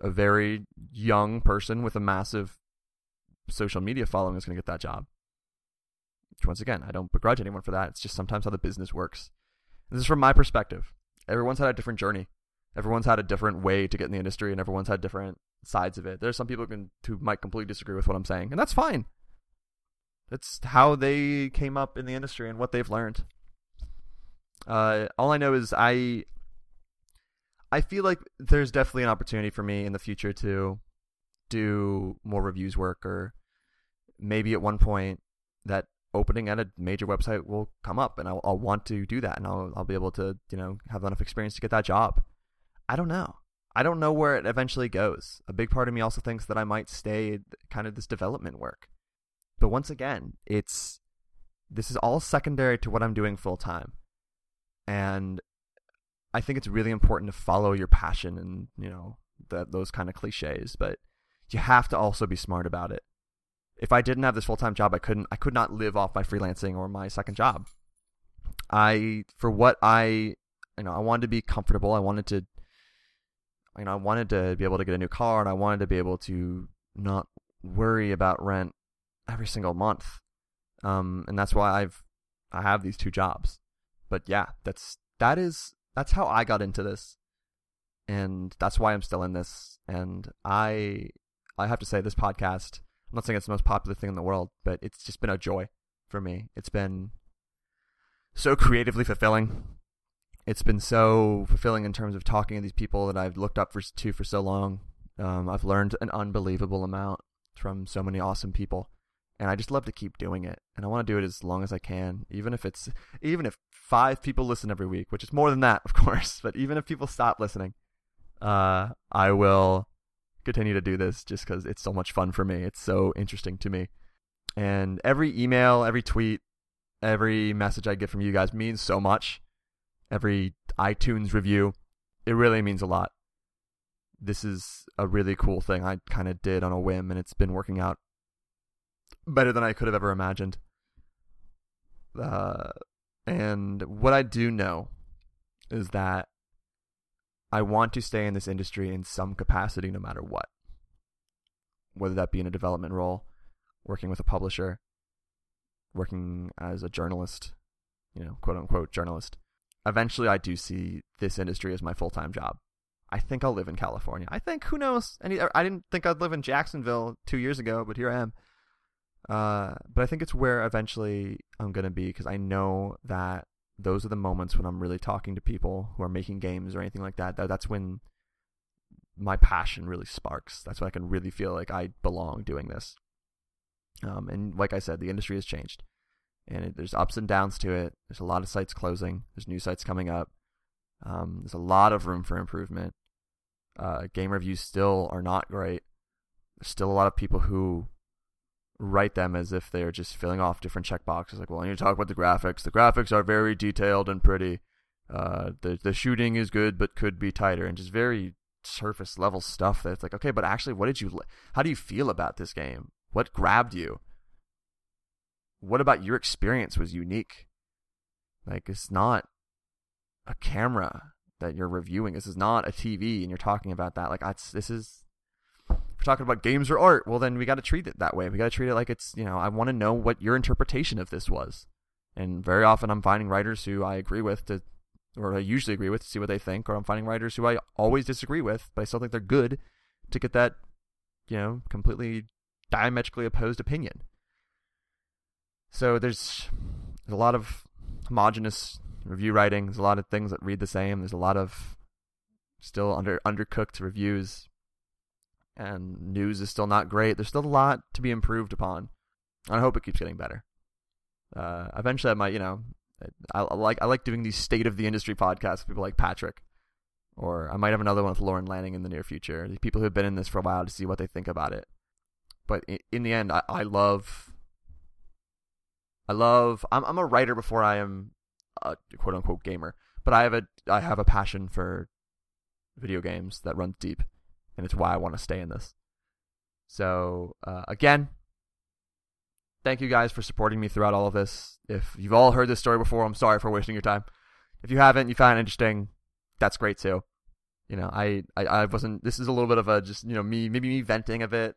a very young person with a massive social media following is going to get that job. Which once again, I don't begrudge anyone for that. It's just sometimes how the business works. This is from my perspective. Everyone's had a different journey. Everyone's had a different way to get in the industry, and everyone's had different sides of it. There's some people who, can, who might completely disagree with what I'm saying, and that's fine. That's how they came up in the industry and what they've learned. Uh, all I know is I I feel like there's definitely an opportunity for me in the future to do more reviews work or maybe at one point that opening at a major website will come up and I'll, I'll want to do that and I'll, I'll be able to, you know, have enough experience to get that job. I don't know. I don't know where it eventually goes. A big part of me also thinks that I might stay kind of this development work. But once again, it's this is all secondary to what I'm doing full time. And I think it's really important to follow your passion and, you know, that those kind of cliches, but you have to also be smart about it if I didn't have this full time job, I couldn't I could not live off my freelancing or my second job. I for what I you know I wanted to be comfortable. I wanted to you know I wanted to be able to get a new car and I wanted to be able to not worry about rent every single month. Um, and that's why I've I have these two jobs. But yeah, that's that is that's how I got into this. And that's why I'm still in this. And I I have to say this podcast I'm not saying it's the most popular thing in the world, but it's just been a joy for me. It's been so creatively fulfilling. It's been so fulfilling in terms of talking to these people that I've looked up for, to for so long. Um, I've learned an unbelievable amount from so many awesome people, and I just love to keep doing it. And I want to do it as long as I can, even if it's even if five people listen every week, which is more than that, of course. But even if people stop listening, uh, I will continue to do this just because it's so much fun for me. It's so interesting to me. And every email, every tweet, every message I get from you guys means so much. Every iTunes review, it really means a lot. This is a really cool thing I kind of did on a whim, and it's been working out better than I could have ever imagined. Uh, and what I do know is that I want to stay in this industry in some capacity no matter what. Whether that be in a development role, working with a publisher, working as a journalist, you know, quote unquote journalist. Eventually, I do see this industry as my full time job. I think I'll live in California. I think, who knows? Any, I didn't think I'd live in Jacksonville two years ago, but here I am. Uh, but I think it's where eventually I'm going to be because I know that those are the moments when I'm really talking to people who are making games or anything like that. that that's when my passion really sparks. That's when I can really feel like I belong doing this. Um, and like I said, the industry has changed, and it, there's ups and downs to it. There's a lot of sites closing. There's new sites coming up. Um, there's a lot of room for improvement. Uh, game reviews still are not great. There's still a lot of people who write them as if they're just filling off different checkboxes. Like, well, I need to talk about the graphics. The graphics are very detailed and pretty. Uh, the the shooting is good but could be tighter, and just very surface level stuff. That's like, okay, but actually, what did you? How do you feel about this game? What grabbed you? What about your experience was unique? Like, it's not a camera that you're reviewing. This is not a TV, and you're talking about that. Like, I, this is we're talking about games or art, well, then we got to treat it that way. We got to treat it like it's, you know, I want to know what your interpretation of this was. And very often I'm finding writers who I agree with to, or I usually agree with to see what they think, or I'm finding writers who I always disagree with, but I still think they're good to get that, you know, completely diametrically opposed opinion. So there's, there's a lot of homogenous review writing. There's a lot of things that read the same. There's a lot of still under undercooked reviews, and news is still not great. There's still a lot to be improved upon. I hope it keeps getting better. Uh, eventually, I might, you know, I, I, like I like doing these state of the industry podcasts with people like Patrick, or I might have another one with Lorne Lanning in the near future. People who've been in this for a while to see what they think about it. But in, in the end, I, I love, I love. I'm I'm a writer before I am a quote unquote gamer, but I have a I have a passion for video games that runs deep, and it's why I want to stay in this. So uh, again, thank you guys for supporting me throughout all of this. If you've all heard this story before, I'm sorry for wasting your time. If you haven't, you found it interesting, that's great too. You know, I, I, I wasn't. This is a little bit of a just you know me maybe me venting a bit,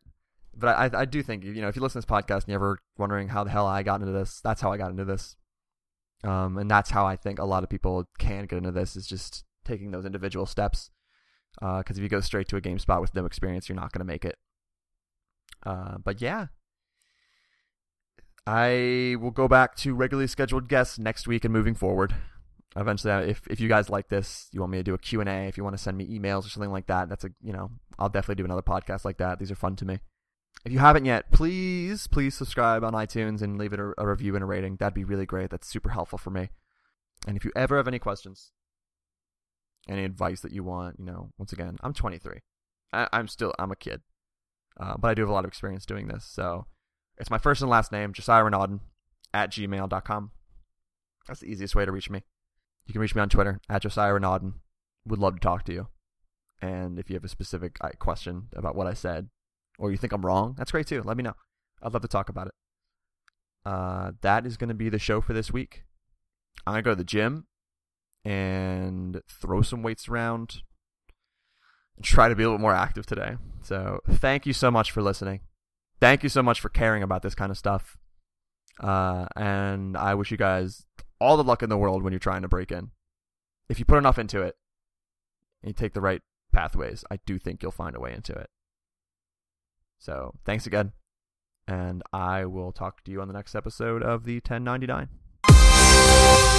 but I I do think you know if you listen to this podcast and you're ever wondering how the hell I got into this, that's how I got into this. Um, and that's how I think a lot of people can get into this is just taking those individual steps. Because uh, if you go straight to a GameSpot with no experience, you're not going to make it. Uh, but yeah, I will go back to regularly scheduled guests next week and moving forward. Eventually, if if you guys like this, you want me to do a Q and A. If you want to send me emails or something like that, that's a you know I'll definitely do another podcast like that. These are fun to me. If you haven't yet, please please subscribe on iTunes and leave it a, a review and a rating. That'd be really great. That's super helpful for me. And if you ever have any questions, any advice that you want, you know, once again, I'm 23. I, am still I'm a kid, uh, but I do have a lot of experience doing this. So it's my first and last name, Josiah Renaudin, at gmail.com. That's the easiest way to reach me. You can reach me on Twitter, at Josiah Renaudin. Would love to talk to you. And if you have a specific uh, question about what I said, or you think I'm wrong, that's great too. Let me know. I'd love to talk about it. Uh, that is going to be the show for this week. I'm going to go to the gym and throw some weights around and try to be a little more active today. So, thank you so much for listening thank you so much for caring about this kind of stuff. Uh, and I wish you guys all the luck in the world when you're trying to break in. If you put enough into it and you take the right pathways, I do think you'll find a way into it. So thanks again. And I will talk to you on the next episode of the 1099.